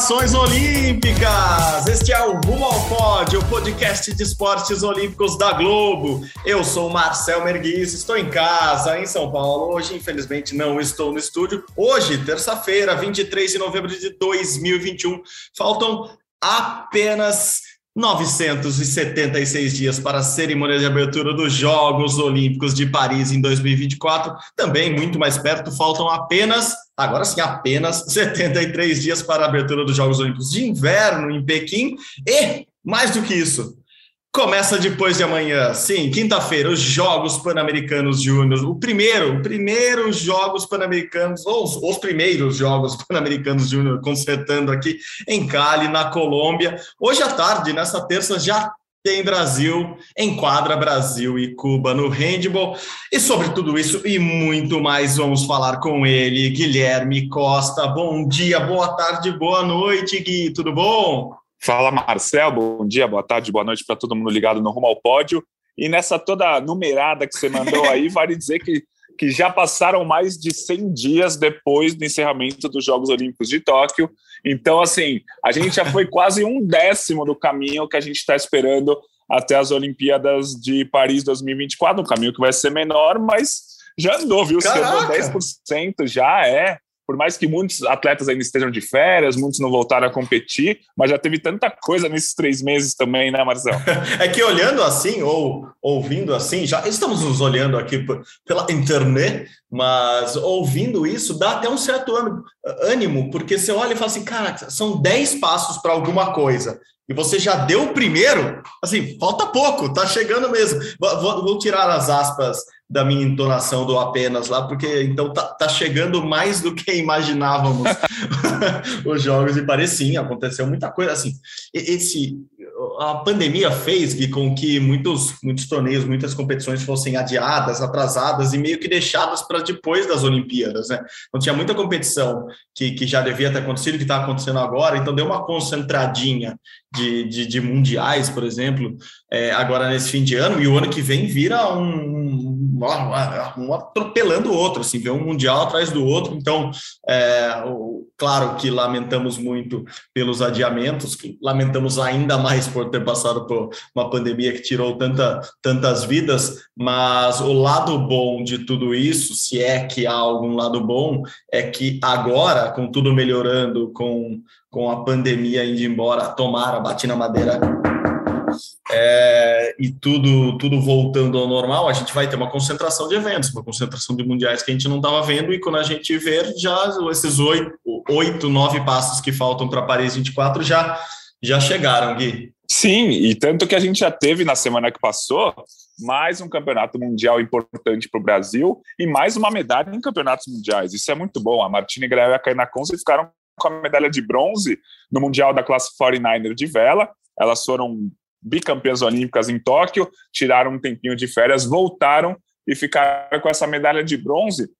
Saudações Olímpicas! Este é o Rumo ao Pódio, o podcast de esportes olímpicos da Globo. Eu sou Marcel Merguiz, estou em casa, em São Paulo. Hoje, infelizmente, não estou no estúdio. Hoje, terça-feira, 23 de novembro de 2021, faltam apenas 976 dias para a cerimônia de abertura dos Jogos Olímpicos de Paris em 2024. Também muito mais perto, faltam apenas, agora sim, apenas 73 dias para a abertura dos Jogos Olímpicos de Inverno em Pequim. E, mais do que isso, Começa depois de amanhã, sim, quinta-feira, os Jogos Pan-Americanos Júnior. O primeiro, o primeiro Jogos Pan-Americanos, ou os, os, primeiros Jogos Pan-Americanos Júnior, consertando aqui em Cali, na Colômbia. Hoje à tarde, nessa terça, já tem Brasil, enquadra Brasil e Cuba no handball. E sobre tudo isso e muito mais, vamos falar com ele, Guilherme Costa. Bom dia, boa tarde, boa noite, Gui, tudo bom? Fala Marcel, bom dia, boa tarde, boa noite para todo mundo ligado no Rumo ao Pódio. E nessa toda numerada que você mandou aí, vale dizer que, que já passaram mais de 100 dias depois do encerramento dos Jogos Olímpicos de Tóquio. Então, assim, a gente já foi quase um décimo do caminho que a gente está esperando até as Olimpíadas de Paris 2024. Um caminho que vai ser menor, mas já andou, viu? Você andou 10%, já é por mais que muitos atletas ainda estejam de férias, muitos não voltaram a competir, mas já teve tanta coisa nesses três meses também, né, Marcelo? é que olhando assim, ou ouvindo assim, já estamos nos olhando aqui pela internet, mas ouvindo isso dá até um certo ânimo, porque você olha e fala assim, cara, são dez passos para alguma coisa e você já deu o primeiro, assim, falta pouco, tá chegando mesmo. Vou, vou, tirar as aspas da minha entonação do apenas lá, porque então tá, tá chegando mais do que imaginávamos os jogos, e parecia, aconteceu muita coisa, assim, esse a pandemia fez com que muitos, muitos torneios, muitas competições fossem adiadas, atrasadas e meio que deixadas para depois das Olimpíadas, né? Então tinha muita competição que, que já devia ter acontecido, que está acontecendo agora, então deu uma concentradinha de, de, de mundiais, por exemplo, é, agora nesse fim de ano, e o ano que vem vira um, um atropelando o outro, assim, vê um mundial atrás do outro. Então, é, claro que lamentamos muito pelos adiamentos, lamentamos ainda mais por ter passado por uma pandemia que tirou tanta, tantas vidas, mas o lado bom de tudo isso, se é que há algum lado bom, é que agora, com tudo melhorando, com, com a pandemia indo embora, tomara, bati na madeira é, e tudo, tudo voltando ao normal, a gente vai ter uma concentração de eventos, uma concentração de mundiais que a gente não estava vendo, e quando a gente ver, já esses oito, oito nove passos que faltam para Paris 24 já, já chegaram, Gui. Sim, e tanto que a gente já teve na semana que passou mais um campeonato mundial importante para o Brasil e mais uma medalha em campeonatos mundiais. Isso é muito bom. A Martina e Grael e a Kaina Conce ficaram com a medalha de bronze no Mundial da classe 49er de vela. Elas foram bicampeãs olímpicas em Tóquio, tiraram um tempinho de férias, voltaram e ficaram com essa medalha de bronze.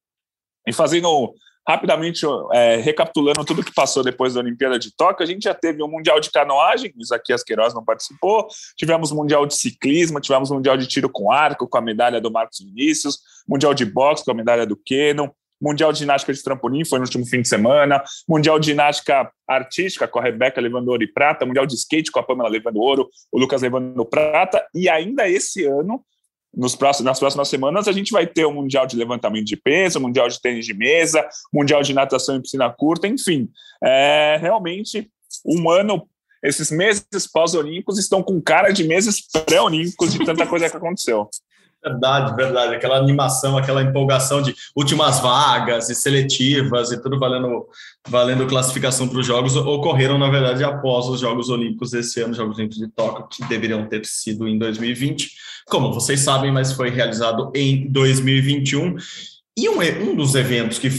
E fazendo rapidamente, é, recapitulando tudo que passou depois da Olimpíada de Tóquio, a gente já teve o um Mundial de Canoagem, Isaquias Queiroz não participou, tivemos Mundial de Ciclismo, tivemos Mundial de Tiro com Arco, com a medalha do Marcos Vinícius, Mundial de Boxe com a medalha do Kenon, Mundial de Ginástica de Trampolim foi no último fim de semana, Mundial de Ginástica Artística com a Rebeca levando ouro e prata, Mundial de Skate com a Pamela levando ouro, o Lucas levando prata, e ainda esse ano, nos próximos, nas próximas semanas, a gente vai ter o Mundial de Levantamento de Peso, Mundial de Tênis de Mesa, Mundial de Natação em Piscina Curta, enfim, é realmente um ano esses meses pós-olímpicos estão com cara de meses pré-olímpicos de tanta coisa que aconteceu. Verdade, verdade. Aquela animação, aquela empolgação de últimas vagas e seletivas e tudo valendo, valendo classificação para os Jogos ocorreram, na verdade, após os Jogos Olímpicos desse ano, Jogos Olímpicos de Tóquio, que deveriam ter sido em 2020. Como vocês sabem, mas foi realizado em 2021. E um, um dos eventos que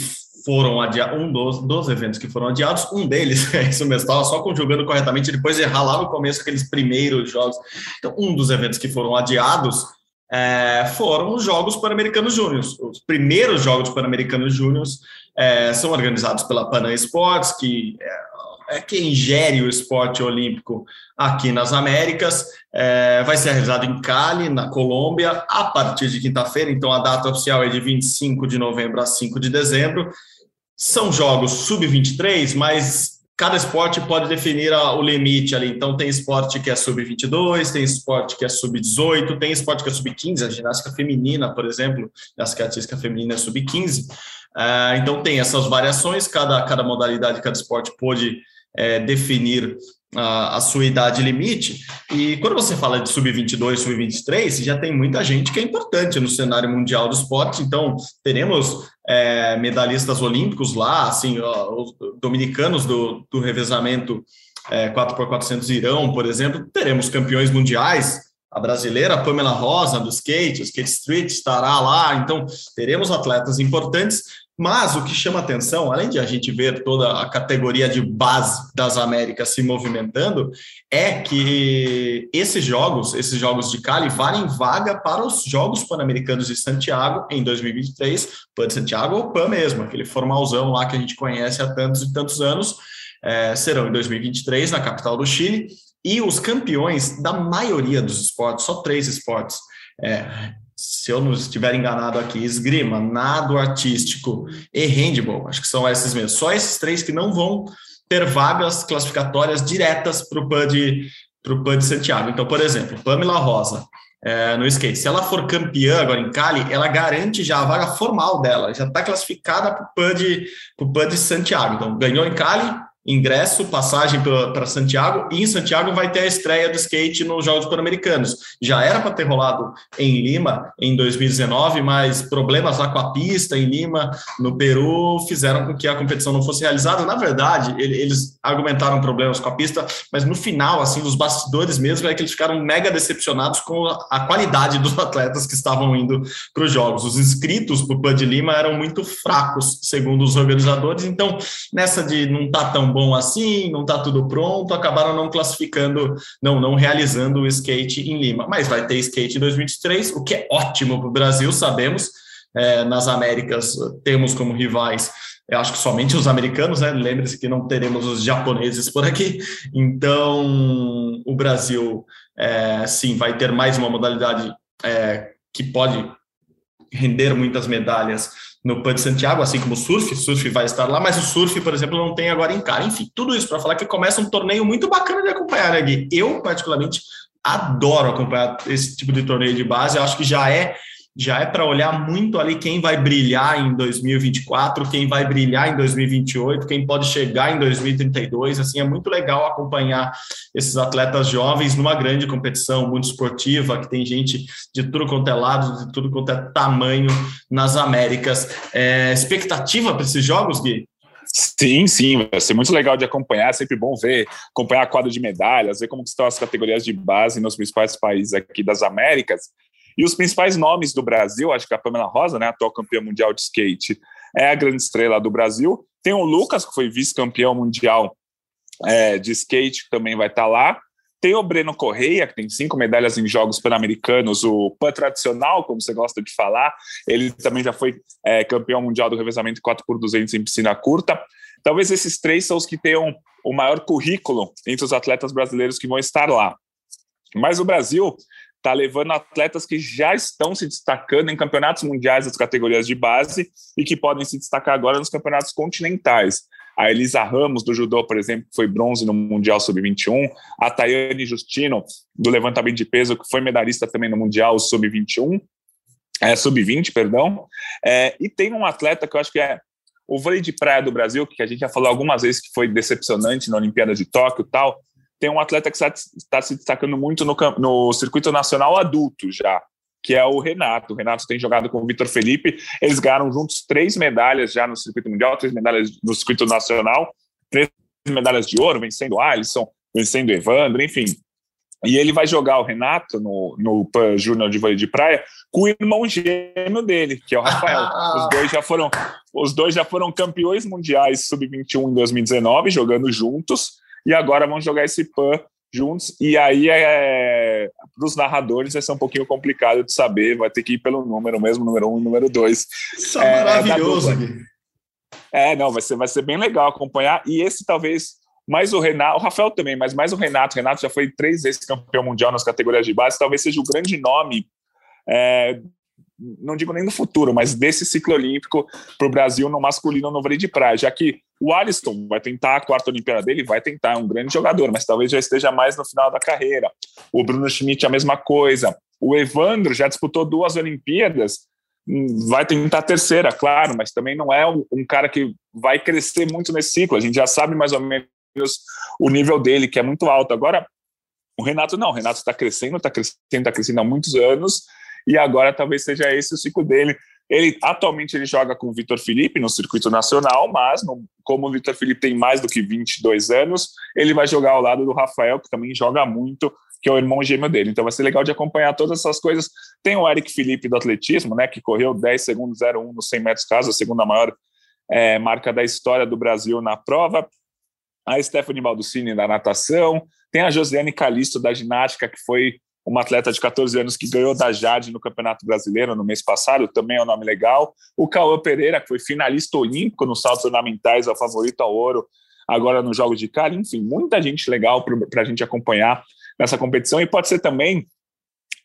foram adiados, um dos, dos eventos que foram adiados, um deles, é isso mesmo, estava só conjugando corretamente, depois de errar lá no começo aqueles primeiros jogos. Então, um dos eventos que foram adiados é, foram os Jogos Pan-Americanos Júniors. Os primeiros Jogos Pan-Americanos Júniors é, são organizados pela Panam Esportes, que é, é, quem gere o esporte olímpico aqui nas Américas. É, vai ser realizado em Cali, na Colômbia, a partir de quinta-feira. Então, a data oficial é de 25 de novembro a 5 de dezembro. São jogos sub-23, mas cada esporte pode definir o limite ali. Então, tem esporte que é sub-22, tem esporte que é sub-18, tem esporte que é sub-15, a ginástica feminina, por exemplo, a ginástica feminina é sub-15. Uh, então, tem essas variações, cada, cada modalidade, cada esporte pode é, definir a, a, sua idade limite. E quando você fala de sub-22, sub-23, já tem muita gente que é importante no cenário mundial do esporte. Então, teremos é, medalhistas olímpicos lá, assim, ó, os dominicanos do, do revezamento é, 4x400 Irão, por exemplo, teremos campeões mundiais. A brasileira Pamela Rosa, do skate, o Skate Street estará lá, então teremos atletas importantes, mas o que chama atenção, além de a gente ver toda a categoria de base das Américas se movimentando, é que esses jogos, esses jogos de Cali, valem vaga para os Jogos Pan-Americanos de Santiago em 2023, Pan de Santiago ou Pan mesmo, aquele formalzão lá que a gente conhece há tantos e tantos anos, é, serão em 2023 na capital do Chile, e os campeões da maioria dos esportes, só três esportes, é, se eu não estiver enganado aqui, esgrima, nado artístico e handball, acho que são esses mesmos. Só esses três que não vão ter vagas classificatórias diretas para o PAN PAN de Santiago. Então, por exemplo, Pamela Rosa, é, no skate, se ela for campeã agora em Cali, ela garante já a vaga formal dela, já está classificada para o PAN de, PAN de Santiago. Então, ganhou em Cali, ingresso, passagem para Santiago, e em Santiago vai ter a estreia do skate nos Jogos Pan-Americanos. Já era para ter rolado em Lima em 2019, mas problemas lá com a pista em Lima, no Peru, fizeram com que a competição não fosse realizada. Na verdade, eles argumentaram problemas com a pista, mas no final, assim, os bastidores mesmo, é que eles ficaram mega decepcionados com a qualidade dos atletas que estavam indo para os Jogos. Os inscritos para o PAN de Lima eram muito fracos, segundo os organizadores, então, nessa de não estar tá tão bom assim, não está tudo pronto, acabaram não classificando, não, não realizando o skate em Lima. Mas vai ter skate em 2023, o que é ótimo para o Brasil, sabemos. É, nas Américas temos como rivais, eu acho que somente os americanos, né? Lembre-se que não teremos os japoneses por aqui. Então, o Brasil, é, sim, vai ter mais uma modalidade é, que pode render muitas medalhas no PAN de Santiago, assim como o surf, surf vai estar lá, mas o surf, por exemplo, não tem agora em cara. Enfim, tudo isso para falar que começa um torneio muito bacana de acompanhar, né, Gui? Eu, particularmente, adoro acompanhar esse tipo de torneio de base, eu acho que já é já é para olhar muito ali quem vai brilhar em 2024, quem vai brilhar em 2028, quem pode chegar em 2032. Assim, é muito legal acompanhar esses atletas jovens numa grande competição muito esportiva, que tem gente de tudo quanto é lado, de tudo quanto é tamanho nas Américas. É, expectativa para esses jogos, Gui? Sim, sim, vai ser muito legal de acompanhar, é sempre bom ver, acompanhar a quadra de medalhas, ver como estão as categorias de base nos principais países aqui das Américas. E os principais nomes do Brasil, acho que a Pamela Rosa, né, atual campeã mundial de skate, é a grande estrela do Brasil. Tem o Lucas, que foi vice-campeão mundial é, de skate, que também vai estar tá lá. Tem o Breno Correia, que tem cinco medalhas em Jogos Pan-Americanos, o PAN tradicional, como você gosta de falar. Ele também já foi é, campeão mundial do revezamento 4x200 em piscina curta. Talvez esses três são os que tenham o maior currículo entre os atletas brasileiros que vão estar lá. Mas o Brasil está levando atletas que já estão se destacando em campeonatos mundiais das categorias de base e que podem se destacar agora nos campeonatos continentais. A Elisa Ramos, do judô, por exemplo, que foi bronze no Mundial Sub-21. A Tayane Justino, do levantamento de peso, que foi medalhista também no Mundial Sub-21. É, Sub-20, perdão. É, e tem um atleta que eu acho que é o vôlei de praia do Brasil, que a gente já falou algumas vezes que foi decepcionante na Olimpíada de Tóquio e tal, tem um atleta que está se destacando muito no, no circuito nacional adulto já, que é o Renato. O Renato tem jogado com o Vitor Felipe. Eles ganharam juntos três medalhas já no circuito mundial, três medalhas no circuito nacional, três medalhas de ouro, vencendo Alisson, vencendo Evandro, enfim. E ele vai jogar o Renato no, no Júnior de vôlei de praia com o irmão gêmeo dele, que é o Rafael. os dois já foram, os dois já foram campeões mundiais sub-21 em 2019, jogando juntos, e agora vão jogar esse PAN juntos. E aí, é, para os narradores, vai ser um pouquinho complicado de saber, vai ter que ir pelo número, mesmo número um e número dois. Isso é, é maravilhoso. É, não, vai ser, vai ser bem legal acompanhar. E esse talvez mais o Renato, o Rafael também, mas mais o Renato. O Renato já foi três vezes campeão mundial nas categorias de base, talvez seja o grande nome, é, não digo nem no futuro, mas desse ciclo olímpico para o Brasil no masculino no vôlei de praia, já que o Alisson vai tentar a quarta Olimpíada dele, vai tentar, é um grande jogador, mas talvez já esteja mais no final da carreira. O Bruno Schmidt, a mesma coisa. O Evandro já disputou duas Olimpíadas, hum, vai tentar a terceira, claro, mas também não é um, um cara que vai crescer muito nesse ciclo. A gente já sabe mais ou menos o nível dele, que é muito alto. Agora, o Renato não, o Renato está crescendo, está crescendo, está crescendo há muitos anos, e agora talvez seja esse o ciclo dele. Ele atualmente ele joga com o Vitor Felipe no circuito nacional, mas no, como o Vitor Felipe tem mais do que 22 anos, ele vai jogar ao lado do Rafael, que também joga muito, que é o irmão gêmeo dele. Então vai ser legal de acompanhar todas essas coisas. Tem o Eric Felipe do atletismo, né, que correu 10 segundos 01 nos 100 metros caso, a segunda maior é, marca da história do Brasil na prova a Stephanie Baldacini da natação, tem a Josiane Calisto da ginástica, que foi uma atleta de 14 anos que ganhou da Jade no Campeonato Brasileiro no mês passado, também é um nome legal. O Cauã Pereira, que foi finalista olímpico nos saltos ornamentais, é o favorito ao ouro, agora nos Jogos de Cali. Enfim, muita gente legal para a gente acompanhar nessa competição. E pode ser também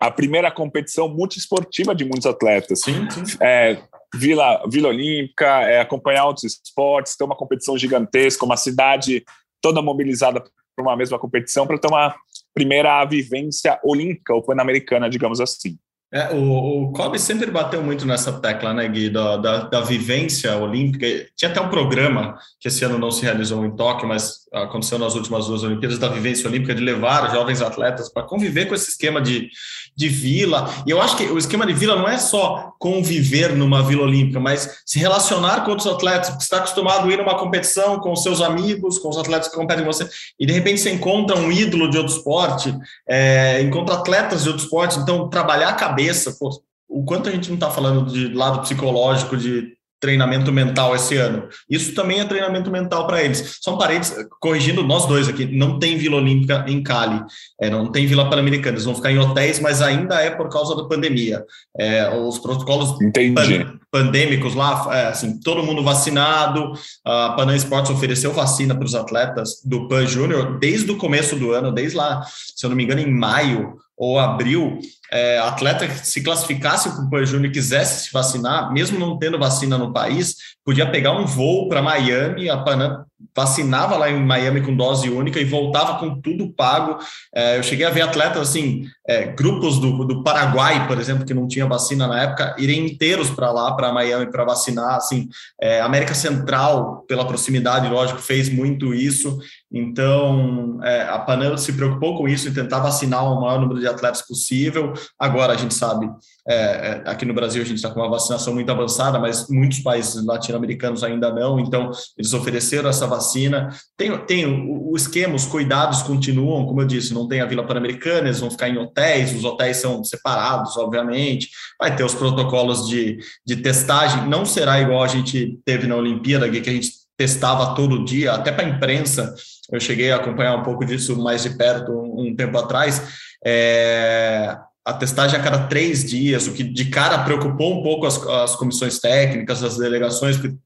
a primeira competição multiesportiva de muitos atletas. Sim, sim. É, Vila, Vila Olímpica, é, acompanhar outros esportes, ter uma competição gigantesca, uma cidade toda mobilizada para uma mesma competição, para ter uma primeira vivência olímpica ou pan-americana, digamos assim. É, o, o Kobe sempre bateu muito nessa tecla, né, Gui, da, da, da, vivência olímpica. Tinha até um programa que esse ano não se realizou em Tóquio, mas aconteceu nas últimas duas Olimpíadas, da vivência olímpica, de levar jovens atletas para conviver com esse esquema de, de vila. E eu acho que o esquema de vila não é só conviver numa vila olímpica, mas se relacionar com outros atletas, porque está acostumado a ir numa competição com seus amigos, com os atletas que competem com você, e de repente você encontra um ídolo de outro esporte, é, encontra atletas de outro esporte, então trabalhar a cabeça, pô, o quanto a gente não está falando de lado psicológico, de treinamento mental esse ano. Isso também é treinamento mental para eles. São parentes, corrigindo nós dois aqui, não tem Vila Olímpica em Cali, é, não tem Vila Pan-Americana, eles vão ficar em hotéis, mas ainda é por causa da pandemia. É, os protocolos pan, pandêmicos lá, é, assim, todo mundo vacinado, a Panam Esportes ofereceu vacina para os atletas do Pan Júnior desde o começo do ano, desde lá, se eu não me engano, em maio, ou abril, é, atleta que se classificasse para o Pan Júnior e quisesse se vacinar, mesmo não tendo vacina no país, podia pegar um voo para Miami, a Panam vacinava lá em Miami com dose única e voltava com tudo pago. É, eu cheguei a ver atletas assim, é, grupos do, do Paraguai, por exemplo, que não tinha vacina na época, irem inteiros para lá, para Miami, para vacinar. Assim, é, América Central, pela proximidade, lógico, fez muito isso. Então, é, a Panam se preocupou com isso e tentar vacinar o maior número de atletas possível. Agora, a gente sabe, é, é, aqui no Brasil, a gente está com uma vacinação muito avançada, mas muitos países latino-americanos ainda não. Então, eles ofereceram essa vacina. Tem, tem o, o, esquema, os cuidados continuam, como eu disse, não tem a Vila Pan-Americana, eles vão ficar em hotéis, os hotéis são separados, obviamente. Vai ter os protocolos de, de testagem. Não será igual a gente teve na Olimpíada, que a gente testava todo dia, até para a imprensa eu cheguei a acompanhar um pouco disso mais de perto um, um tempo atrás. É, a testagem a cada três dias, o que de cara preocupou um pouco as, as comissões técnicas, as delegações, porque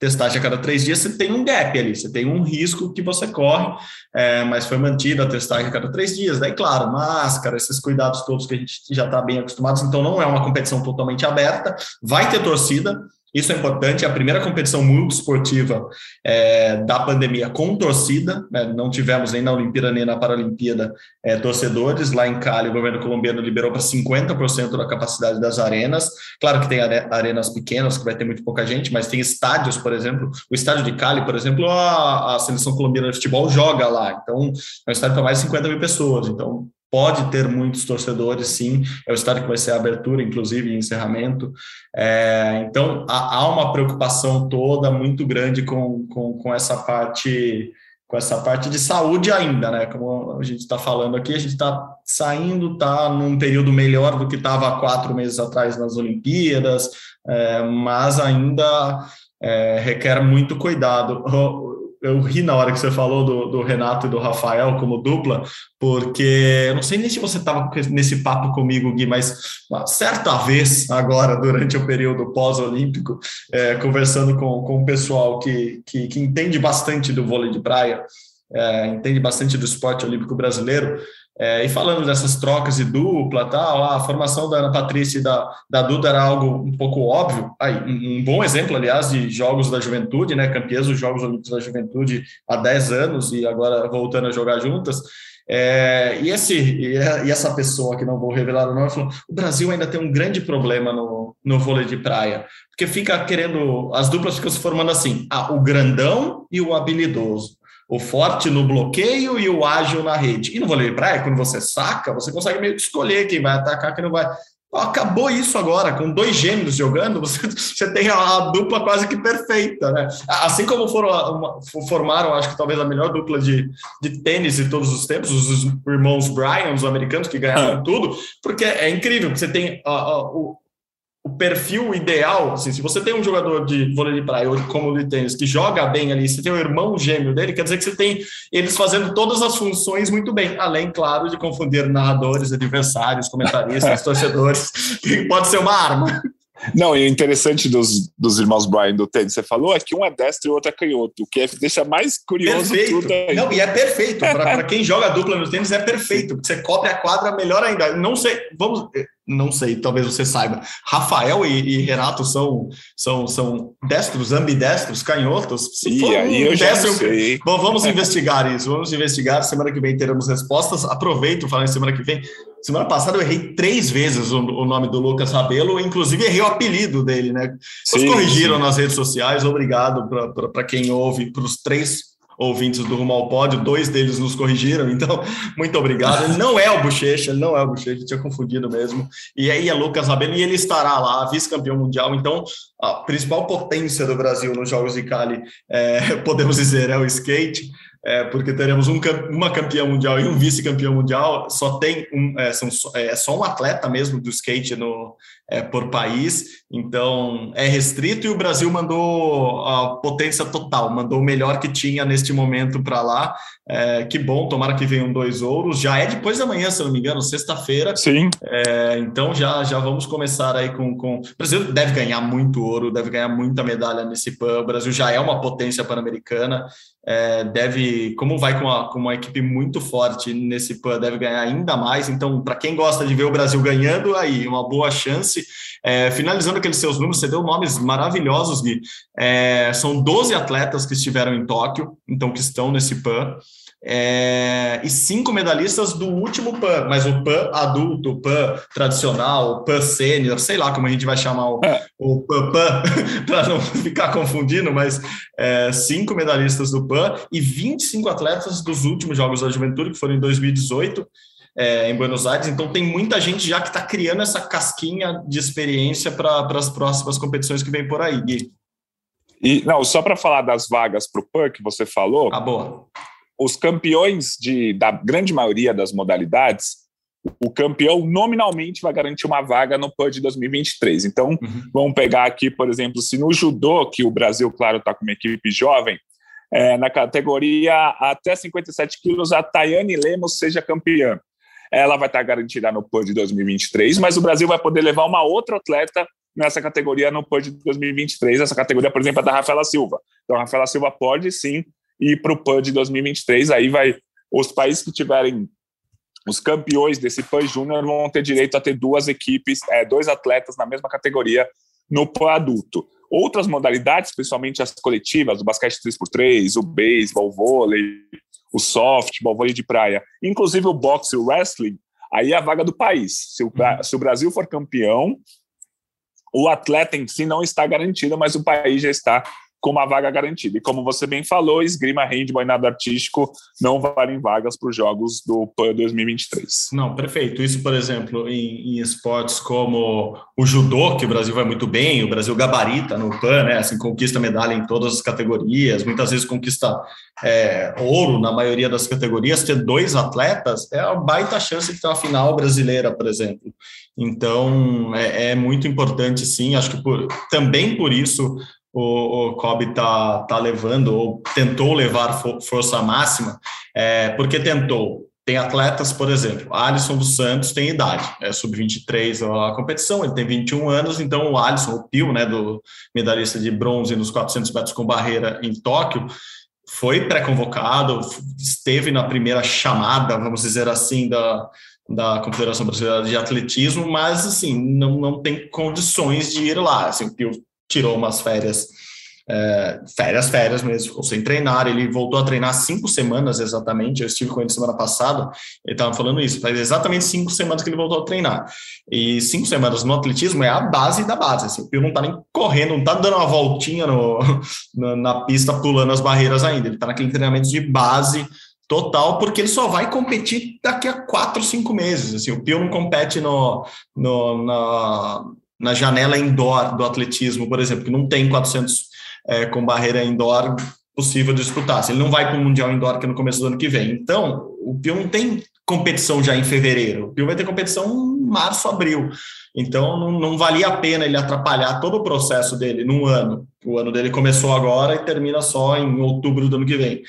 testagem a cada três dias, você tem um gap ali, você tem um risco que você corre, é, mas foi mantida a testagem a cada três dias. Daí, claro, máscara, esses cuidados todos que a gente já está bem acostumados, então não é uma competição totalmente aberta, vai ter torcida, isso é importante. É a primeira competição muito esportiva é, da pandemia com torcida. Né? Não tivemos nem na Olimpíada nem na Paralimpíada é, torcedores. Lá em Cali, o governo colombiano liberou para 50% da capacidade das arenas. Claro que tem arenas pequenas, que vai ter muito pouca gente, mas tem estádios, por exemplo. O estádio de Cali, por exemplo, a, a seleção colombiana de futebol joga lá. Então, é um estádio para mais de 50 mil pessoas. Então, pode ter muitos torcedores, sim. É o estádio que vai ser a abertura, inclusive, e encerramento. É, então, há, há, uma preocupação toda muito grande com, com, com essa parte com essa parte de saúde ainda, né? Como a gente está falando aqui, a gente está saindo, está num período melhor do que estava quatro meses atrás nas Olimpíadas, é, mas ainda é, requer muito cuidado eu ri na hora que você falou do, do, Renato e do Rafael como dupla, porque eu não sei nem se você estava nesse papo comigo, Gui, mas uma certa vez, agora, durante o período pós-olímpico, é, conversando com, com o pessoal que, que, que, entende bastante do vôlei de praia, é, entende bastante do esporte olímpico brasileiro, é, e falando dessas trocas de dupla, tal, a formação da Ana Patrícia e da, da Duda era algo um pouco óbvio. Aí, um, bom exemplo, aliás, de jogos da juventude, né? Campeãs dos Jogos Olímpicos da Juventude há 10 anos e agora voltando a jogar juntas. É, e, esse, e essa pessoa, que não vou revelar o nome, falou: o Brasil ainda tem um grande problema no, no vôlei de praia, porque fica querendo, as duplas ficam se formando assim: ah, o grandão e o habilidoso o forte no bloqueio e o ágil na rede. E no vôlei de praia, quando você saca, você consegue meio que escolher quem vai atacar, quem não vai. Acabou isso agora, com dois gêmeos jogando, você, você tem a, a, dupla quase que perfeita, né? Assim como foram, formaram, acho que talvez a melhor dupla de, de tênis de todos os tempos, os irmãos Bryan, os americanos que ganharam tudo, porque é incrível, você tem o, o perfil ideal, assim, se você tem um jogador de vôlei de praia ou como de tênis que joga bem ali, você tem o irmão gêmeo dele, quer dizer que você tem eles fazendo todas as funções muito bem, além, claro, de confundir narradores, adversários, comentaristas, torcedores, que pode ser uma arma. Não, e o interessante dos, dos irmãos Brian do tênis, você falou, é que um é destro e o outro é canhoto, o que é, deixa mais curioso perfeito. tudo aí. Não, e é perfeito. Para quem joga dupla no tênis, é perfeito, porque você cobre a quadra melhor ainda. Não sei, vamos. Não sei, talvez você saiba. Rafael e, e Renato são, são, são destros, ambidestros, canhotos. Se e aí um eu destro, já sei. Bom, vamos investigar isso. Vamos investigar. Semana que vem teremos respostas. Aproveito falar em semana que vem. Semana passada eu errei três vezes o, o nome do Lucas Rabelo, inclusive errei o apelido dele, né? Vocês corrigiram sim. nas redes sociais, obrigado para quem ouve, para os três ouvintes do Rumo ao Pódio, dois deles nos corrigiram, então, muito obrigado. Ele não é o Bochecha, não é o Bochecha, tinha confundido mesmo. E aí é Lucas Rabelo, e ele estará lá, vice-campeão mundial, então, a principal potência do Brasil nos Jogos de Cali, é, podemos dizer, é o skate é, porque teremos um, uma campeã mundial e um vice-campeão mundial, só tem um, é, são, é só um atleta mesmo do skate no, é, por país, então é restrito e o Brasil mandou a potência total, mandou o melhor que tinha neste momento para lá. É, que bom, tomara que venham dois ouros. Já é depois da manhã, se não me engano, sexta-feira. Sim. É, então já, já vamos começar aí com, com. O Brasil deve ganhar muito ouro, deve ganhar muita medalha nesse PAN. O Brasil já é uma potência pan-americana é, deve, como vai com uma, com uma equipe muito forte nesse PAN, deve ganhar ainda mais. Então, para quem gosta de ver o Brasil ganhando, aí, uma boa chance. É, finalizando aqueles seus números, você deu nomes maravilhosos, Gui. É, são 12 atletas que estiveram em Tóquio, então que estão nesse PAN é, e cinco medalhistas do último PAN, mas o PAN adulto, o PAN tradicional, o PAN sênior, sei lá como a gente vai chamar o, é. o PAN, PAN para não ficar confundindo, mas é, cinco medalhistas do PAN e 25 atletas dos últimos Jogos da Juventude, que foram em 2018. É, em Buenos Aires, então tem muita gente já que está criando essa casquinha de experiência para as próximas competições que vem por aí, Gui. E não, só para falar das vagas para o PAN que você falou. Ah, boa os campeões de, da grande maioria das modalidades, o campeão nominalmente vai garantir uma vaga no PAN de 2023. Então, uhum. vamos pegar aqui, por exemplo, se no judô, que o Brasil, claro, está com uma equipe jovem, é, na categoria até 57 quilos, a Tayane Lemos seja campeã. Ela vai estar garantida no PAN de 2023, mas o Brasil vai poder levar uma outra atleta nessa categoria no PAN de 2023. Essa categoria, por exemplo, é da Rafaela Silva. Então, a Rafaela Silva pode sim e para o PAN de 2023. Aí vai os países que tiverem os campeões desse PAN Júnior vão ter direito a ter duas equipes, é, dois atletas na mesma categoria no PAN adulto. Outras modalidades, principalmente as coletivas, o basquete 3x3, o beisebol, o vôlei, o softball, o vôlei de praia, inclusive o boxe e o wrestling, aí é a vaga do país. Se o, uhum. se o Brasil for campeão, o atleta em si não está garantido, mas o país já está com uma vaga garantida. E como você bem falou, esgrima, handball e nada artístico não valem vagas para os Jogos do PAN 2023. Não, perfeito. Isso, por exemplo, em, em, esportes como o judô, que o Brasil vai muito bem, o Brasil gabarita no PAN, né? Assim, conquista medalha em todas as categorias, muitas vezes conquista é, ouro na maioria das categorias. Ter dois atletas é uma baita chance de ter uma final brasileira, por exemplo. Então, é, é muito importante, sim. Acho que por, também por isso o, o Kobe tá, tá levando, ou tentou levar força máxima, é, porque tentou. Tem atletas, por exemplo, Alisson dos Santos tem idade, é sub-23 a competição, ele tem 21 anos, então o Alisson, o Pio, né, do medalhista de bronze nos 400 metros com barreira em Tóquio, foi pré-convocado, esteve na primeira chamada, vamos dizer assim, da, da Confederação Brasileira de Atletismo, mas assim, não, não tem condições de ir lá. Assim, o Pio tirou umas férias, é, férias, férias mesmo, ficou sem treinar. Ele voltou a treinar cinco semanas exatamente. Eu estive com ele semana passada, ele estava falando isso. Faz exatamente cinco semanas que ele voltou a treinar. E cinco semanas no atletismo é a base da base. Assim, o Pio não está nem correndo, não está dando uma voltinha no, na, na pista, pulando as barreiras ainda. Ele está naquele treinamento de base total, porque ele só vai competir daqui a quatro, cinco meses. Assim, o Pio não compete no, no, na, na janela indoor do atletismo, por exemplo, que não tem 400 é, com barreira indoor possível de disputar. Se ele não vai para o Mundial Indoor, que é no começo do ano que vem. Então, o Pio não tem competição já em fevereiro. O Pio vai ter competição em março, abril. Então, não, não valia a pena ele atrapalhar todo o processo dele num ano. O ano dele começou agora e termina só em outubro do ano que vem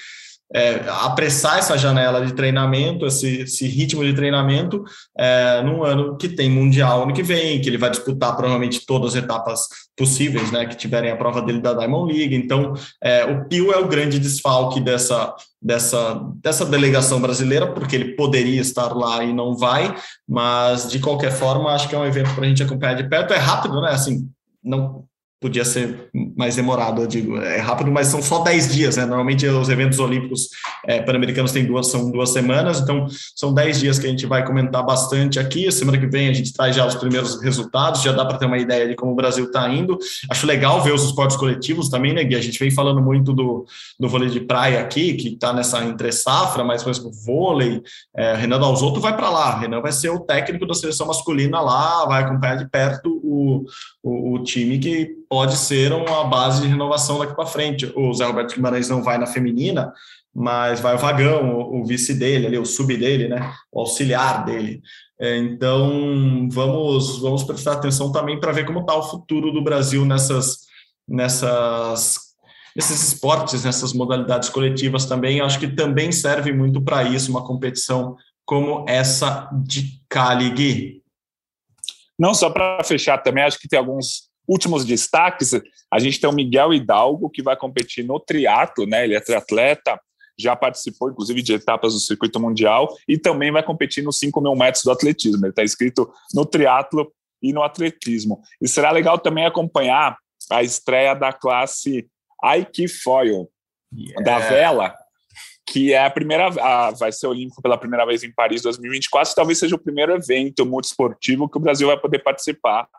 é, apressar essa janela de treinamento, esse, esse ritmo de treinamento, é, num ano que tem Mundial ano que vem, que ele vai disputar provavelmente todas as etapas possíveis, né, que tiverem a prova dele da Diamond League. Então, é, o Pio é o grande desfalque dessa, dessa, dessa delegação brasileira, porque ele poderia estar lá e não vai, mas de qualquer forma, acho que é um evento para a gente acompanhar de perto. É rápido, né? Assim, não podia ser mais demorado, eu digo. É rápido, mas são só 10 dias, né? Normalmente os eventos olímpicos é, pan-americanos têm duas, são duas semanas, então são 10 dias que a gente vai comentar bastante aqui. Semana que vem a gente traz já os primeiros resultados, já dá para ter uma ideia de como o Brasil está indo. Acho legal ver os esportes coletivos também, né, Gui? A gente vem falando muito do, do vôlei de praia aqui, que está nessa entre safra, mas, por exemplo, vôlei, é, Renan Dalzotto vai para lá. Renan vai ser o técnico da seleção masculina lá, vai acompanhar de perto o, o, o time que pode ser uma base de renovação daqui para frente. O Zé Roberto Guimarães não vai na feminina, mas vai o Vagão, o, o, vice dele, ali, o sub dele, né? O auxiliar dele. É, então, vamos, vamos prestar atenção também para ver como está o futuro do Brasil nessas, nessas, nesses esportes, nessas modalidades coletivas também. Acho que também serve muito para isso, uma competição como essa de Cali, Gui. Não, só para fechar também, acho que tem alguns últimos destaques, a gente tem o Miguel Hidalgo, que vai competir no triatlo, né? Ele é triatleta, já participou, inclusive, de etapas do circuito mundial e também vai competir nos 5 mil metros do atletismo. Ele está inscrito no triatlo e no atletismo. E será legal também acompanhar a estreia da classe Ike Foil, yeah. da vela, que é a primeira, a, vai ser olímpico pela primeira vez em Paris 2024, talvez seja o primeiro evento multiesportivo que o Brasil vai poder participar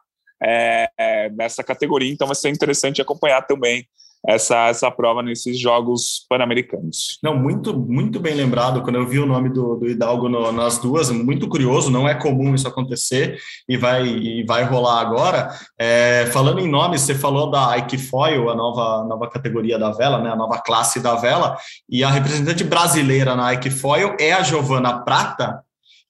é, nessa categoria, então vai ser interessante acompanhar também essa, essa prova nesses Jogos Pan-Americanos. Não, muito, muito bem lembrado, quando eu vi o nome do, do Hidalgo no, nas duas, muito curioso, não é comum isso acontecer e vai, e vai rolar agora. É, falando em nomes, você falou da Ike Foil, a nova, nova categoria da vela, né, a nova classe da vela, e a representante brasileira na Ike Foil é a Giovana Prata,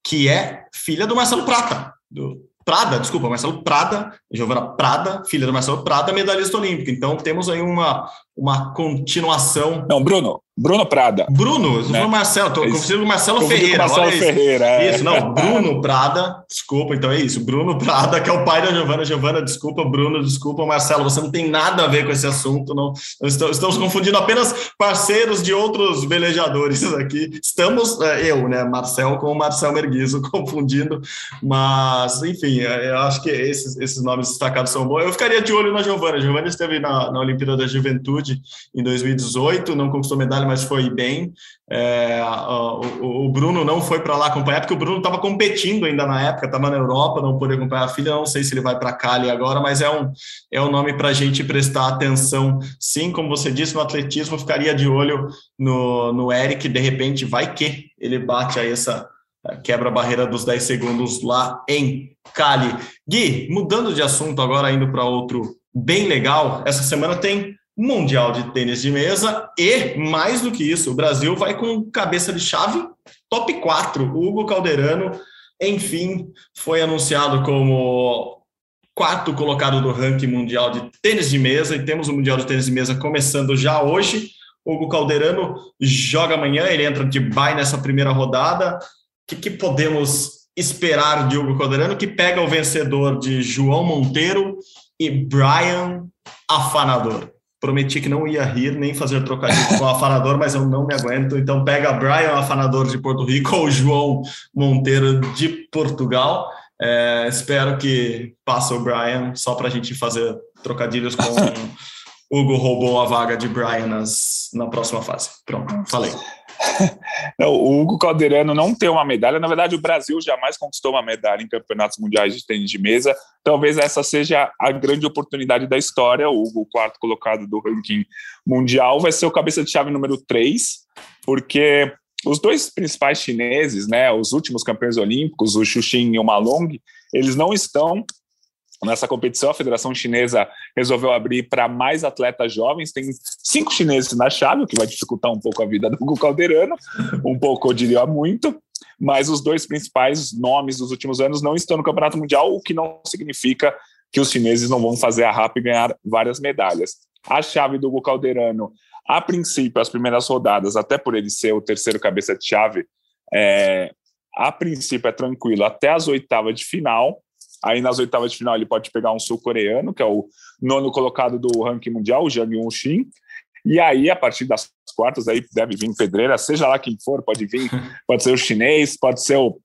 que é filha do Marcelo Prata, do, Prada, desculpa, Marcelo Prada, Giovana Prada, filha do Marcelo Prada, medalhista olímpico. Então temos aí uma, uma continuação. Não, Bruno, Bruno Prada. Bruno, né? Marcelo, estou confundindo com Marcelo Ferreira. Marcelo isso. Ferreira. É. Isso, não, Bruno Prada, desculpa, então é isso. Bruno Prada, que é o pai da Giovana. Giovana, desculpa, Bruno, desculpa, Marcelo, você não tem nada a ver com esse assunto, não. Estamos, confundindo apenas parceiros de outros velejadores aqui. Estamos, é, eu, né, Marcel com o Marcel Merguizo, confundindo, mas, enfim, é, eu acho que esses, esses nomes destacados são bons. Eu ficaria de olho na Giovana. A Giovana esteve na, na Olimpíada da Juventude em 2018, não conquistou medalha mas foi bem. É, o, o, Bruno não foi para lá acompanhar, porque o Bruno estava competindo ainda na época, estava na Europa, não pôde acompanhar a filha. Não sei se ele vai para Cali agora, mas é um, é um nome para a gente prestar atenção. Sim, como você disse, no atletismo, ficaria de olho no, no Eric, de repente, vai que ele bate aí essa quebra a barreira dos 10 segundos lá em Cali. Gui, mudando de assunto agora, indo para outro bem legal, essa semana tem Mundial de Tênis de Mesa e, mais do que isso, o Brasil vai com cabeça de chave top 4. Hugo Calderano, enfim, foi anunciado como quarto colocado do ranking mundial de tênis de mesa e temos o Mundial de Tênis de Mesa começando já hoje. Hugo Calderano joga amanhã, ele entra de bye nessa primeira rodada. O que, que podemos esperar de Hugo Calderano, que pega o vencedor de João Monteiro e Brian Afanador? Prometi que não ia rir nem fazer trocadilho com o afanador, mas eu não me aguento. Então pega Brian, afanador de Porto Rico, ou João Monteiro de Portugal. É, espero que passe o Brian, só para a gente fazer trocadilhos com Hugo roubou a vaga de Brian nas, na próxima fase. Pronto, falei. o Hugo Calderano não tem uma medalha. Na verdade, o Brasil jamais conquistou uma medalha em campeonatos mundiais de tênis de mesa. Talvez essa seja a grande oportunidade da história. O Hugo, quarto colocado do ranking mundial, vai ser o cabeça de chave número 3, porque os dois principais chineses, né, os últimos campeões olímpicos, o Xuxin e o Malong, eles não estão Nessa competição, a Federação Chinesa resolveu abrir para mais atletas jovens. Tem cinco chineses na chave, o que vai dificultar um pouco a vida do Hugo Calderano, um pouco, eu diria muito. Mas os dois principais nomes dos últimos anos não estão no Campeonato Mundial, o que não significa que os chineses não vão fazer a RAP e ganhar várias medalhas. A chave do Hugo Calderano, a princípio, as primeiras rodadas, até por ele ser o terceiro cabeça de chave, é, a princípio é tranquilo até as oitavas de final Aí nas oitavas de final ele pode pegar um sul-coreano, que é o nono colocado do ranking mundial, o Jang Yun-shin. E aí, a partir das quartas, aí deve vir pedreira, seja lá quem for, pode vir, pode ser o chinês, pode ser o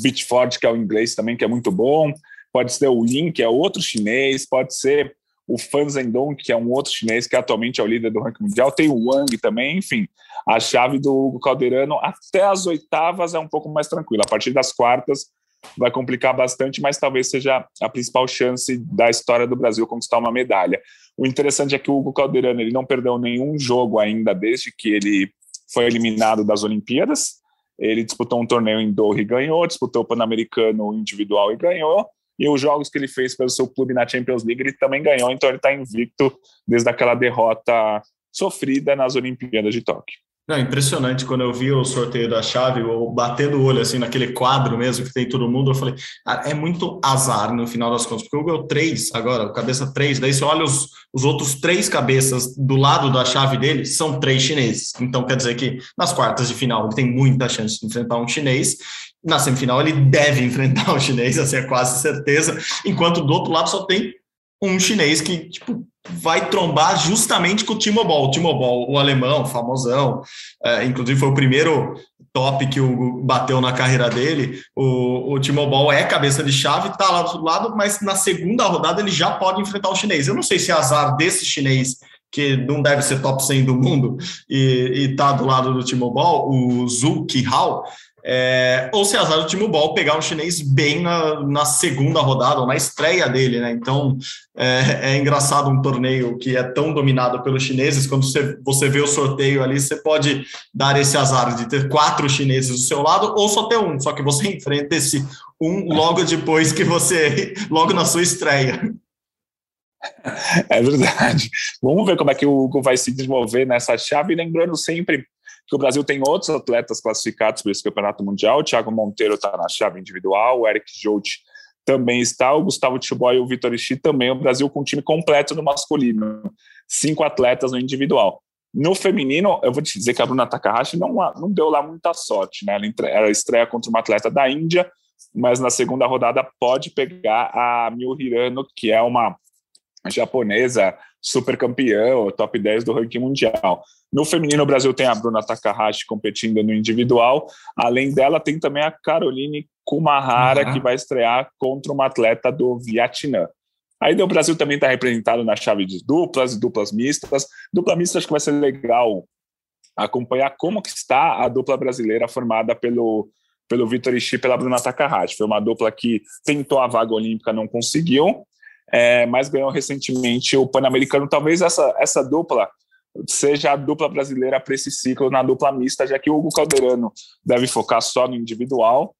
Beachford, que é o inglês também, que é muito bom, pode ser o Lin, que é outro chinês, pode ser o Fan Zhendong, que é um outro chinês, que atualmente é o líder do ranking mundial, tem o Wang também, enfim. A chave do Hugo Calderano até as oitavas é um pouco mais tranquila. A partir das quartas, vai complicar bastante, mas talvez seja a principal chance da história do Brasil conquistar uma medalha. O interessante é que o Hugo Calderano ele não perdeu nenhum jogo ainda desde que ele foi eliminado das Olimpíadas. Ele disputou um torneio em Doha e ganhou, disputou o Pan-Americano individual e ganhou. E os jogos que ele fez pelo seu clube na Champions League, ele também ganhou, então ele está invicto desde aquela derrota sofrida nas Olimpíadas de Tóquio. Não, impressionante. Quando eu vi o sorteio da chave, ou batendo o olho assim naquele quadro mesmo que tem todo mundo, eu falei, ah, é muito azar no final das contas, porque o Google 3 agora, cabeça 3, daí você olha os, os outros três cabeças do lado da chave dele, são três chineses. Então quer dizer que nas quartas de final ele tem muita chance de enfrentar um chinês, na semifinal ele deve enfrentar um chinês, assim é quase certeza, enquanto do outro lado só tem um chinês que, tipo, vai trombar justamente com o Timo Boll. O Timo Boll, o alemão, famosão, é, inclusive foi o primeiro top que o bateu na carreira dele. O, o Timo Boll é cabeça de chave, tá lá do outro lado, mas na segunda rodada ele já pode enfrentar o chinês. Eu não sei se é azar desse chinês que não deve ser top 100 do mundo e, e tá do lado do Timo Boll, o Zhu Qihao, é, ou se azar do Timo Ball pegar um chinês bem na, na, segunda rodada, ou na estreia dele, né? Então é, é, engraçado um torneio que é tão dominado pelos chineses, quando você, você vê o sorteio ali, você pode dar esse azar de ter quatro chineses do seu lado, ou só ter um, só que você enfrenta esse um logo depois que você, logo na sua estreia. É verdade. Vamos ver como é que o Hugo vai se desenvolver nessa chave, lembrando sempre que o Brasil tem outros atletas classificados para esse campeonato mundial. O Thiago Monteiro está na chave individual, o Eric Jout também está, o Gustavo Tiboy e o Vitor Ishi também. O Brasil com um time completo no masculino, cinco atletas no individual. No feminino, eu vou te dizer que a Bruna Takahashi não, não deu lá muita sorte, né? Ela, ela estreia contra uma atleta da Índia, mas na segunda rodada pode pegar a Miu Hirano, que é uma japonesa super campeã, top 10 do ranking mundial. No feminino, o Brasil tem a Bruna Takahashi competindo no individual. Além dela, tem também a Caroline Kumahara, uhum. que vai estrear contra uma atleta do Vietnã. Aí o Brasil também está representado na chave de duplas e duplas mistas. Dupla mista acho que vai ser legal acompanhar como que está a dupla brasileira formada pelo, pelo Vitor e pela Bruna Takahashi. Foi uma dupla que tentou a vaga olímpica, não conseguiu, é, mas ganhou recentemente o Pan-Americano. Talvez essa, essa dupla seja a dupla brasileira para esse ciclo na dupla mista, já que o Hugo Calderano deve focar só no individual.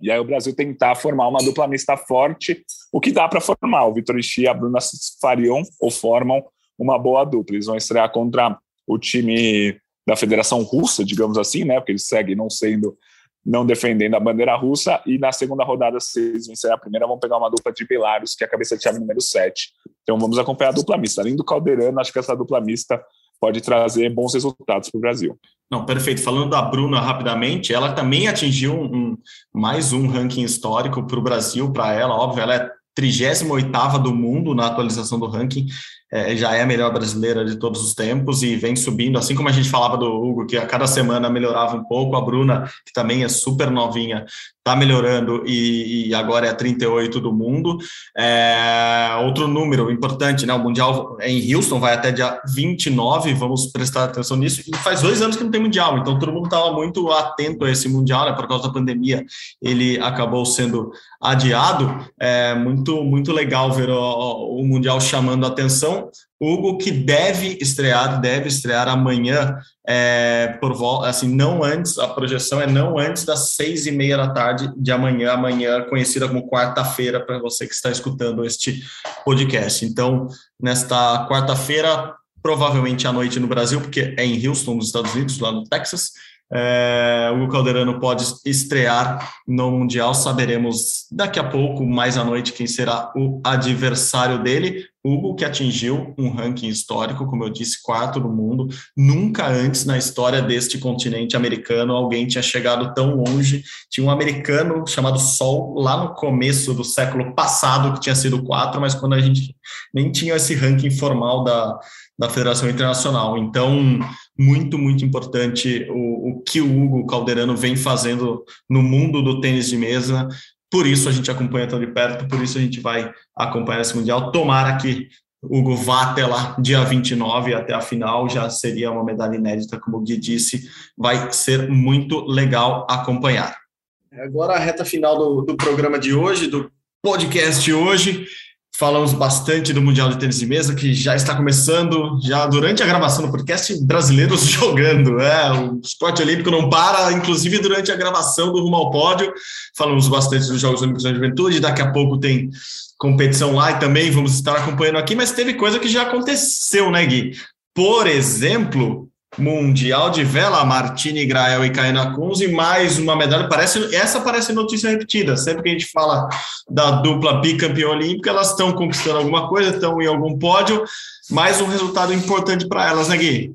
E aí o Brasil tentar formar uma dupla mista forte, o que dá para formar. O Vitor Ixi e a Bruna fariam ou formam uma boa dupla. Eles vão estrear contra o time da Federação Russa, digamos assim, né? Porque eles seguem não sendo não defendendo a bandeira russa, e na segunda rodada, se eles vencerem a primeira, vão pegar uma dupla de Belarus, que é a cabeça de chave número 7. Então vamos acompanhar a dupla mista. Além do Calderano, acho que essa dupla mista pode trazer bons resultados para o Brasil. Não, perfeito. Falando da Bruna rapidamente, ela também atingiu um, mais um ranking histórico para o Brasil, para ela, óbvio, ela é 38 do mundo na atualização do ranking, é, já é a melhor brasileira de todos os tempos e vem subindo, assim como a gente falava do Hugo, que a cada semana melhorava um pouco, a Bruna, que também é super novinha, está melhorando e, e, agora é 38 do mundo. É, outro número importante, né? O Mundial é em Houston, vai até dia 29, vamos prestar atenção nisso. E faz dois anos que não tem Mundial, então todo mundo estava muito atento a esse Mundial, né? Por causa da pandemia, ele acabou sendo adiado. É muito, muito legal ver o, o Mundial chamando a atenção. Hugo, que deve estrear, deve estrear amanhã, é, por volta, assim, não antes, a projeção é não antes das seis e meia da tarde de amanhã, amanhã conhecida como quarta-feira, para você que está escutando este podcast. Então, nesta quarta-feira, provavelmente à noite no Brasil, porque é em Houston, nos Estados Unidos, lá no Texas, é, o Calderano pode estrear no Mundial. Saberemos daqui a pouco, mais à noite, quem será o adversário dele. Hugo, que atingiu um ranking histórico, como eu disse, quarto no mundo. Nunca antes na história deste continente americano alguém tinha chegado tão longe. Tinha um americano chamado Sol lá no começo do século passado, que tinha sido quatro, mas quando a gente nem tinha esse ranking formal da, da Federação Internacional. Então, muito, muito importante o, o que o Hugo Calderano vem fazendo no mundo do tênis de mesa. Por isso a gente acompanha tão de perto, por isso a gente vai acompanhar esse Mundial. Tomara que Hugo vá até lá, dia 29, até a final, já seria uma medalha inédita, como o Gui disse, vai ser muito legal acompanhar. Agora a reta final do, do programa de hoje, do podcast hoje, Falamos bastante do Mundial de Tênis de Mesa, que já está começando, já durante a gravação do podcast, brasileiros jogando. É, o esporte olímpico não para, inclusive durante a gravação do Rumo ao Pódio. Falamos bastante dos Jogos Olímpicos da Juventude, daqui a pouco tem competição lá e também vamos estar acompanhando aqui, mas teve coisa que já aconteceu, né, Gui? Por exemplo, Mundial de Vela, Martini Grael e Kaina Kunze, mais uma medalha. Parece, essa parece notícia repetida. Sempre que a gente fala da dupla bicampeã olímpica, elas estão conquistando alguma coisa, estão em algum pódio. Mais um resultado importante para elas, né, Gui?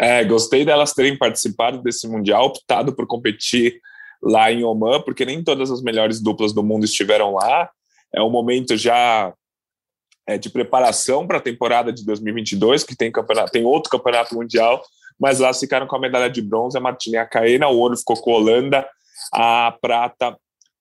É, gostei delas terem participado desse Mundial, optado por competir lá em Oman, porque nem todas as melhores duplas do mundo estiveram lá. É um momento já é, de preparação para a temporada de 2022, que tem, campeonato, tem outro campeonato mundial, mas lá ficaram com a medalha de bronze a Martina Caena, o ouro ficou com a Holanda, a prata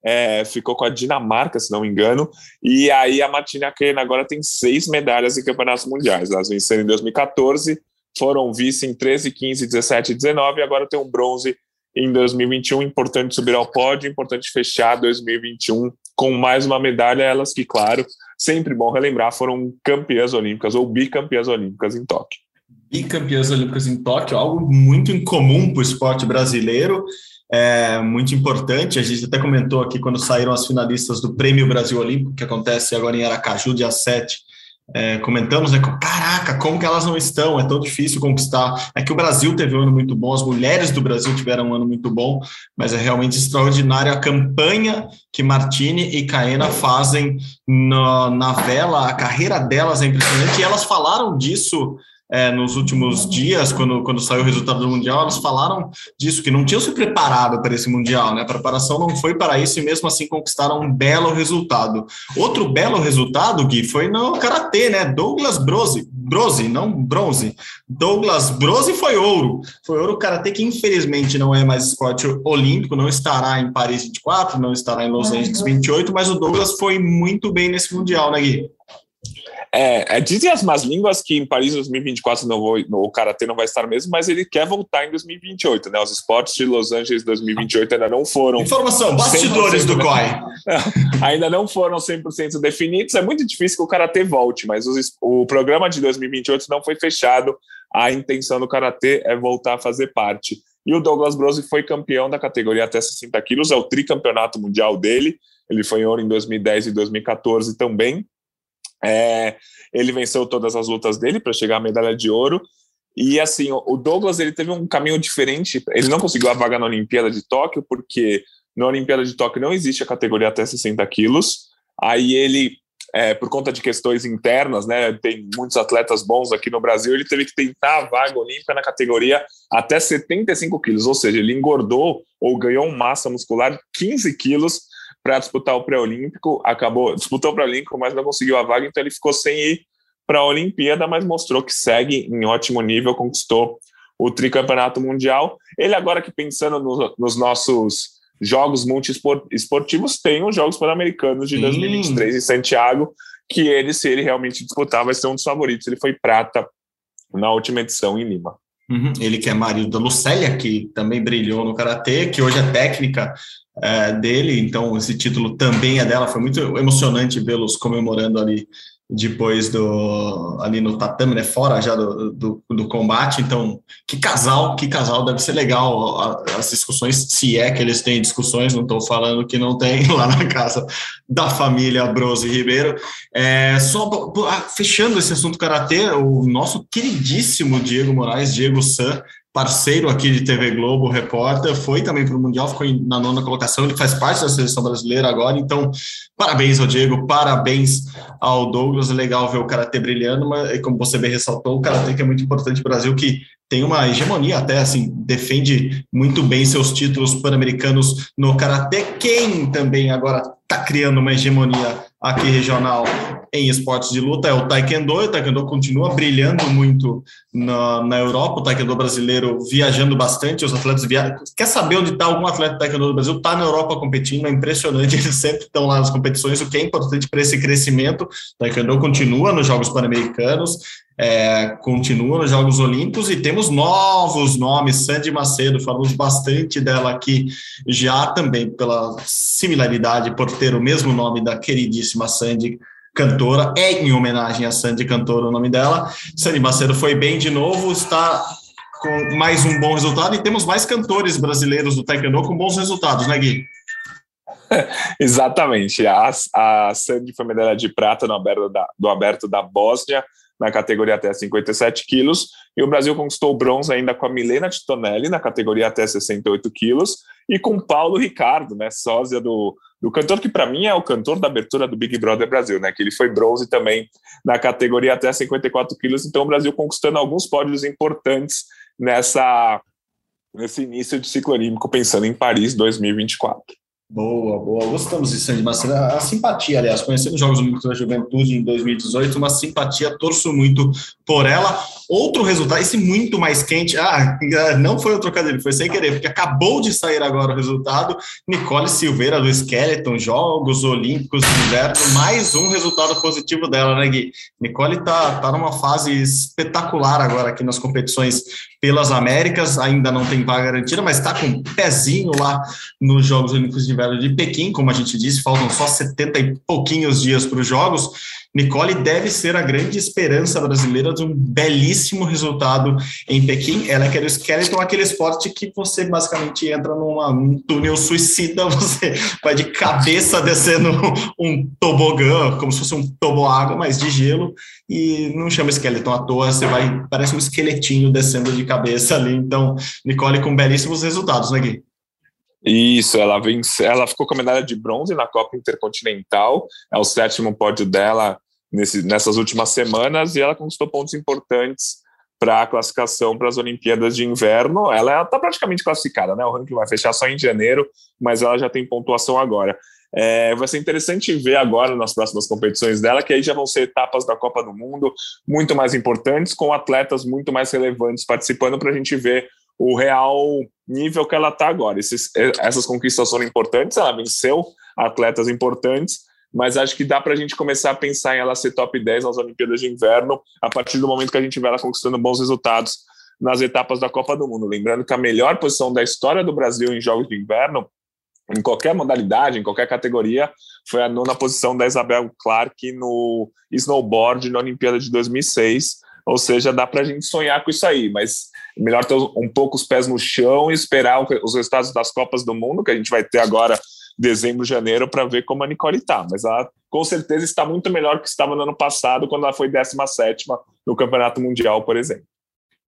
é, ficou com a Dinamarca, se não me engano, e aí a Martina Caena agora tem seis medalhas em campeonatos mundiais. Elas venceram em 2014, foram vice em 13, 15, 17 e 19, e agora tem um bronze em 2021. Importante subir ao pódio, importante fechar 2021 com mais uma medalha. Elas que, claro, sempre bom relembrar, foram campeãs olímpicas ou bicampeãs olímpicas em Tóquio. Bicampeãs olímpicas em Tóquio, algo muito incomum para o esporte brasileiro, é muito importante. A gente até comentou aqui quando saíram as finalistas do Prêmio Brasil Olímpico, que acontece agora em Aracaju, dia 7 é, comentamos, né? Caraca, como que elas não estão? É tão difícil conquistar. É que o Brasil teve um ano muito bom, as mulheres do Brasil tiveram um ano muito bom, mas é realmente extraordinária a campanha que Martini e Caena fazem na, na vela, a carreira delas é impressionante, e elas falaram disso é, nos últimos dias, quando, quando saiu o resultado do Mundial, elas falaram disso, que não tinham se preparado para esse Mundial, né? A preparação não foi para isso e mesmo assim conquistaram um belo resultado. Outro belo resultado, Gui, foi no Karatê, né? Douglas Brose, Brose, não bronze. Douglas Brose foi ouro. Foi ouro Karatê, que infelizmente não é mais esporte olímpico, não estará em Paris 24, não estará em Los Angeles 28, mas o Douglas foi muito bem nesse Mundial, né, Gui? É, é, dizem as más línguas que em Paris 2024 não vou, no, o Karatê não vai estar mesmo, mas ele quer voltar em 2028, né? Os esportes de Los Angeles 2028 ainda não foram. Informação, bastidores do COI. ainda não foram 100% definidos. É muito difícil que o Karatê volte, mas os, o programa de 2028 não foi fechado. A intenção do Karatê é voltar a fazer parte. E o Douglas Brose foi campeão da categoria até 60 quilos, é o tricampeonato mundial dele. Ele foi em ouro em 2010 e 2014 também. É, ele venceu todas as lutas dele para chegar à medalha de ouro. E assim, o Douglas ele teve um caminho diferente. Ele não conseguiu a vaga na Olimpíada de Tóquio, porque na Olimpíada de Tóquio não existe a categoria até 60 quilos. Aí ele, é, por conta de questões internas, né, tem muitos atletas bons aqui no Brasil, ele teve que tentar a vaga olímpica na categoria até 75 quilos, ou seja, ele engordou ou ganhou massa muscular 15 quilos para disputar o pré-olímpico, acabou disputou o pré-olímpico, mas não conseguiu a vaga, então ele ficou sem ir para a Olimpíada, mas mostrou que segue em ótimo nível, conquistou o tricampeonato mundial. Ele agora que pensando no, nos nossos jogos multiesportivos, tem os Jogos Pan-Americanos de 2023 em Santiago, que ele, se ele realmente disputar, vai ser um dos favoritos. Ele foi prata na última edição em Lima. Uhum. Ele que é marido da Lucélia, que também brilhou no Karatê, que hoje é técnica é, dele, então esse título também é dela. Foi muito emocionante vê-los comemorando ali depois do ali no tatame, né, fora já do, do, do, combate. Então, que casal, que casal deve ser legal as discussões, se é que eles têm discussões. Não estou falando que não tem lá na casa da família Brose Ribeiro. É, só ah, fechando esse assunto karatê, o nosso queridíssimo Diego Moraes, Diego San, parceiro aqui de TV Globo, repórter, foi também para o Mundial, ficou na nona colocação, ele faz parte da seleção brasileira agora, então parabéns ao Diego, parabéns ao Douglas, legal ver o Karatê brilhando, mas como você bem ressaltou, o Karatê que é muito importante para o Brasil, que tem uma hegemonia até, assim, defende muito bem seus títulos pan-americanos no Karatê, quem também agora está criando uma hegemonia aqui regional em esportes de luta é o Taekwondo, o Taekwondo continua brilhando muito na, na Europa, o Taekwondo brasileiro viajando bastante, os atletas viajam. Quer saber onde está algum atleta do Taekwondo do Brasil? Está na Europa competindo, é impressionante, eles sempre estão lá nas competições, o que é importante para esse crescimento. O Taekwondo continua nos Jogos Pan-Americanos, é, continua nos Jogos Olímpicos e temos novos nomes, Sandy Macedo, falamos bastante dela aqui já também pela similaridade, por ter o mesmo nome da queridíssima Sandy, cantora, é em homenagem a Sandy Cantora o nome dela. Sandy Macedo foi bem de novo, está com mais um bom resultado e temos mais cantores brasileiros do Taekwondo com bons resultados, né, Gui? Exatamente. A, a Sandy foi medalha de prata no aberto da, do aberto da Bósnia, na categoria até 57 quilos, e o Brasil conquistou o bronze ainda com a Milena Titonelli na categoria até 68 quilos, e com Paulo Ricardo, né, sósia do, do cantor que para mim é o cantor da abertura do Big Brother Brasil, né, que ele foi bronze também na categoria até 54 quilos, então o Brasil conquistando alguns pódios importantes nessa nesse início de ciclo olímpico, pensando em Paris 2024. Boa, boa. Gostamos de Sandy Macedo. A simpatia, aliás, conhecendo os Jogos Olímpicos da Juventude em 2018, uma simpatia, torço muito por ela. Outro resultado, esse muito mais quente, ah, não foi o trocadilho, foi sem querer, porque acabou de sair agora o resultado. Nicole Silveira do Skeleton, Jogos Olímpicos de Inverno, mais um resultado positivo dela, né, Gui? Nicole tá, tá numa fase espetacular agora aqui nas competições pelas Américas, ainda não tem vaga garantida, mas está com um pezinho lá nos Jogos Olímpicos de Inverno de Pequim, como a gente disse, faltam só 70 e pouquinhos dias para os Jogos. Nicole deve ser a grande esperança brasileira de um belíssimo resultado em Pequim. Ela quer o skeleton, aquele esporte que você basicamente entra num túnel suicida, você vai de cabeça descendo um tobogã, como se fosse um toboágua, mas de gelo, e não chama skeleton à toa, você vai, parece um esqueletinho descendo de cabeça ali. Então, Nicole com belíssimos resultados, né, Gui? Isso, ela vence, ela ficou com a medalha de bronze na Copa Intercontinental, é o sétimo pódio dela nesse, nessas últimas semanas e ela conquistou pontos importantes para a classificação para as Olimpíadas de Inverno. Ela está praticamente classificada, né? O ranking vai fechar só em janeiro, mas ela já tem pontuação agora. É, vai ser interessante ver agora nas próximas competições dela, que aí já vão ser etapas da Copa do Mundo muito mais importantes, com atletas muito mais relevantes participando para a gente ver o real nível que ela está agora. Esses, essas conquistas foram importantes, ela venceu atletas importantes, mas acho que dá para a gente começar a pensar em ela ser top 10 nas Olimpíadas de Inverno, a partir do momento que a gente vê ela conquistando bons resultados nas etapas da Copa do Mundo. Lembrando que a melhor posição da história do Brasil em Jogos de Inverno, em qualquer modalidade, em qualquer categoria, foi a nona posição da Isabel Clark no snowboard na Olimpíada de 2006. Ou seja, dá para a gente sonhar com isso aí, mas melhor ter um pouco os pés no chão e esperar os resultados das Copas do Mundo, que a gente vai ter agora dezembro, janeiro, para ver como a Nicole está. Mas ela com certeza está muito melhor que estava no ano passado, quando ela foi 17 no Campeonato Mundial, por exemplo.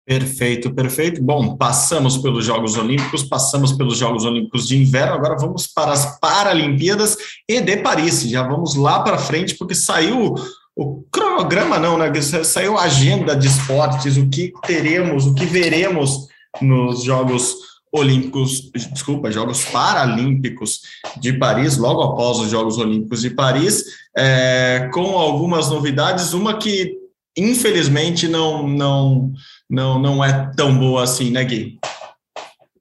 Perfeito, perfeito. Bom, passamos pelos Jogos Olímpicos, passamos pelos Jogos Olímpicos de Inverno, agora vamos para as Paralimpíadas e de Paris. Já vamos lá para frente, porque saiu o cronograma, não, né? Saiu a agenda de esportes, o que teremos, o que veremos nos Jogos Olímpicos, desculpa, Jogos Paralímpicos de Paris, logo após os Jogos Olímpicos de Paris, é, com algumas novidades, uma que infelizmente não, não, não, não é tão boa assim, né, Gui?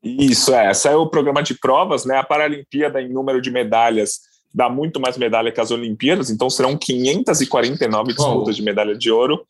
Isso, é. É o programa de provas, né? A Paralimpíada, em número de medalhas, dá muito mais medalha que as Olimpíadas, então serão 549 disputas oh. de medalha de ouro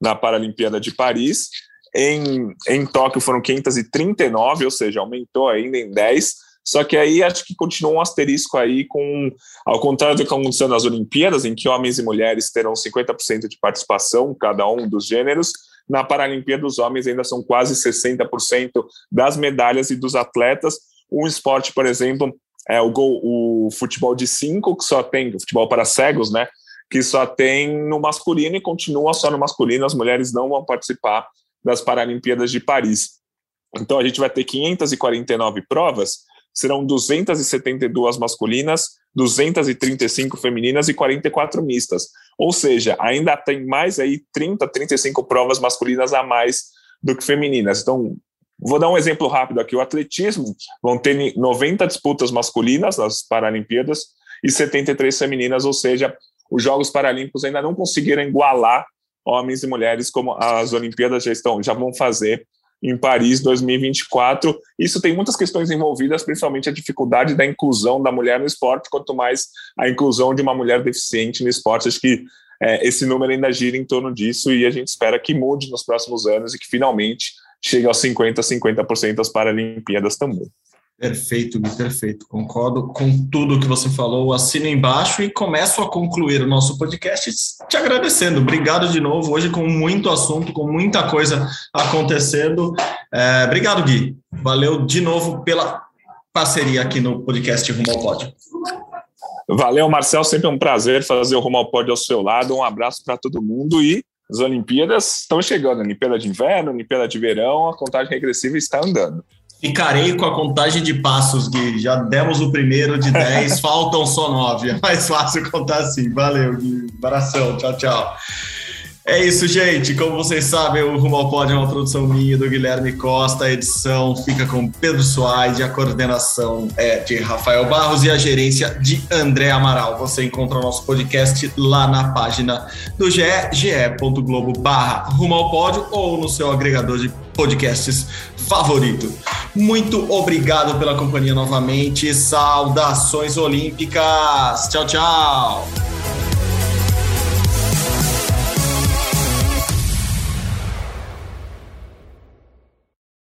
na Paralimpíada de Paris. Em, em Tóquio foram 539, ou seja, aumentou ainda em 10. Só que aí acho que continua um asterisco aí com, ao contrário do que aconteceu nas Olimpíadas, em que homens e mulheres terão 50% de participação, cada um dos gêneros, na Paralimpíada os homens ainda são quase 60% das medalhas e dos atletas. Um esporte, por exemplo, é o, gol, o futebol de cinco, que só tem, o futebol para cegos, né? Que só tem no masculino e continua só no masculino, as mulheres não vão participar das Paralimpíadas de Paris. Então a gente vai ter 549 provas, serão 272 masculinas, 235 femininas e 44 mistas. Ou seja, ainda tem mais aí 30, 35 provas masculinas a mais do que femininas. Então, vou dar um exemplo rápido aqui. O atletismo vão ter 90 disputas masculinas nas Paralimpíadas e 73 femininas, ou seja, os Jogos Paralímpicos ainda não conseguiram igualar homens e mulheres como as Olimpíadas já estão, já vão fazer em Paris 2024. Isso tem muitas questões envolvidas, principalmente a dificuldade da inclusão da mulher no esporte, quanto mais a inclusão de uma mulher deficiente no esporte. Acho que é, esse número ainda gira em torno disso e a gente espera que mude nos próximos anos e que finalmente chegue aos 50%, 50% das Paralimpíadas também. Perfeito, Gui, perfeito. Concordo com tudo que você falou. Assino embaixo e começo a concluir o nosso podcast te agradecendo. Obrigado de novo. Hoje com muito assunto, com muita coisa acontecendo. É, obrigado, Gui. Valeu de novo pela parceria aqui no podcast Rumo ao Pódio. Valeu, Marcel. Sempre um prazer fazer o Rumo ao Pódio ao seu lado. Um abraço para todo mundo e as Olimpíadas estão chegando. Olimpíada de inverno, Olimpíada de verão, a contagem regressiva está andando. Ficarei com a contagem de passos, Gui. Já demos o primeiro de 10, faltam só 9. É mais fácil contar assim. Valeu, Gui. Abração. Tchau, tchau. É isso, gente. Como vocês sabem, o Rumo ao Pódio é uma produção minha do Guilherme Costa. A edição fica com Pedro Soares, a coordenação é de Rafael Barros e a gerência de André Amaral. Você encontra o nosso podcast lá na página do GE, ge.globo barra Rumo ao Pódio ou no seu agregador de podcasts favorito. Muito obrigado pela companhia novamente. Saudações olímpicas. Tchau, tchau.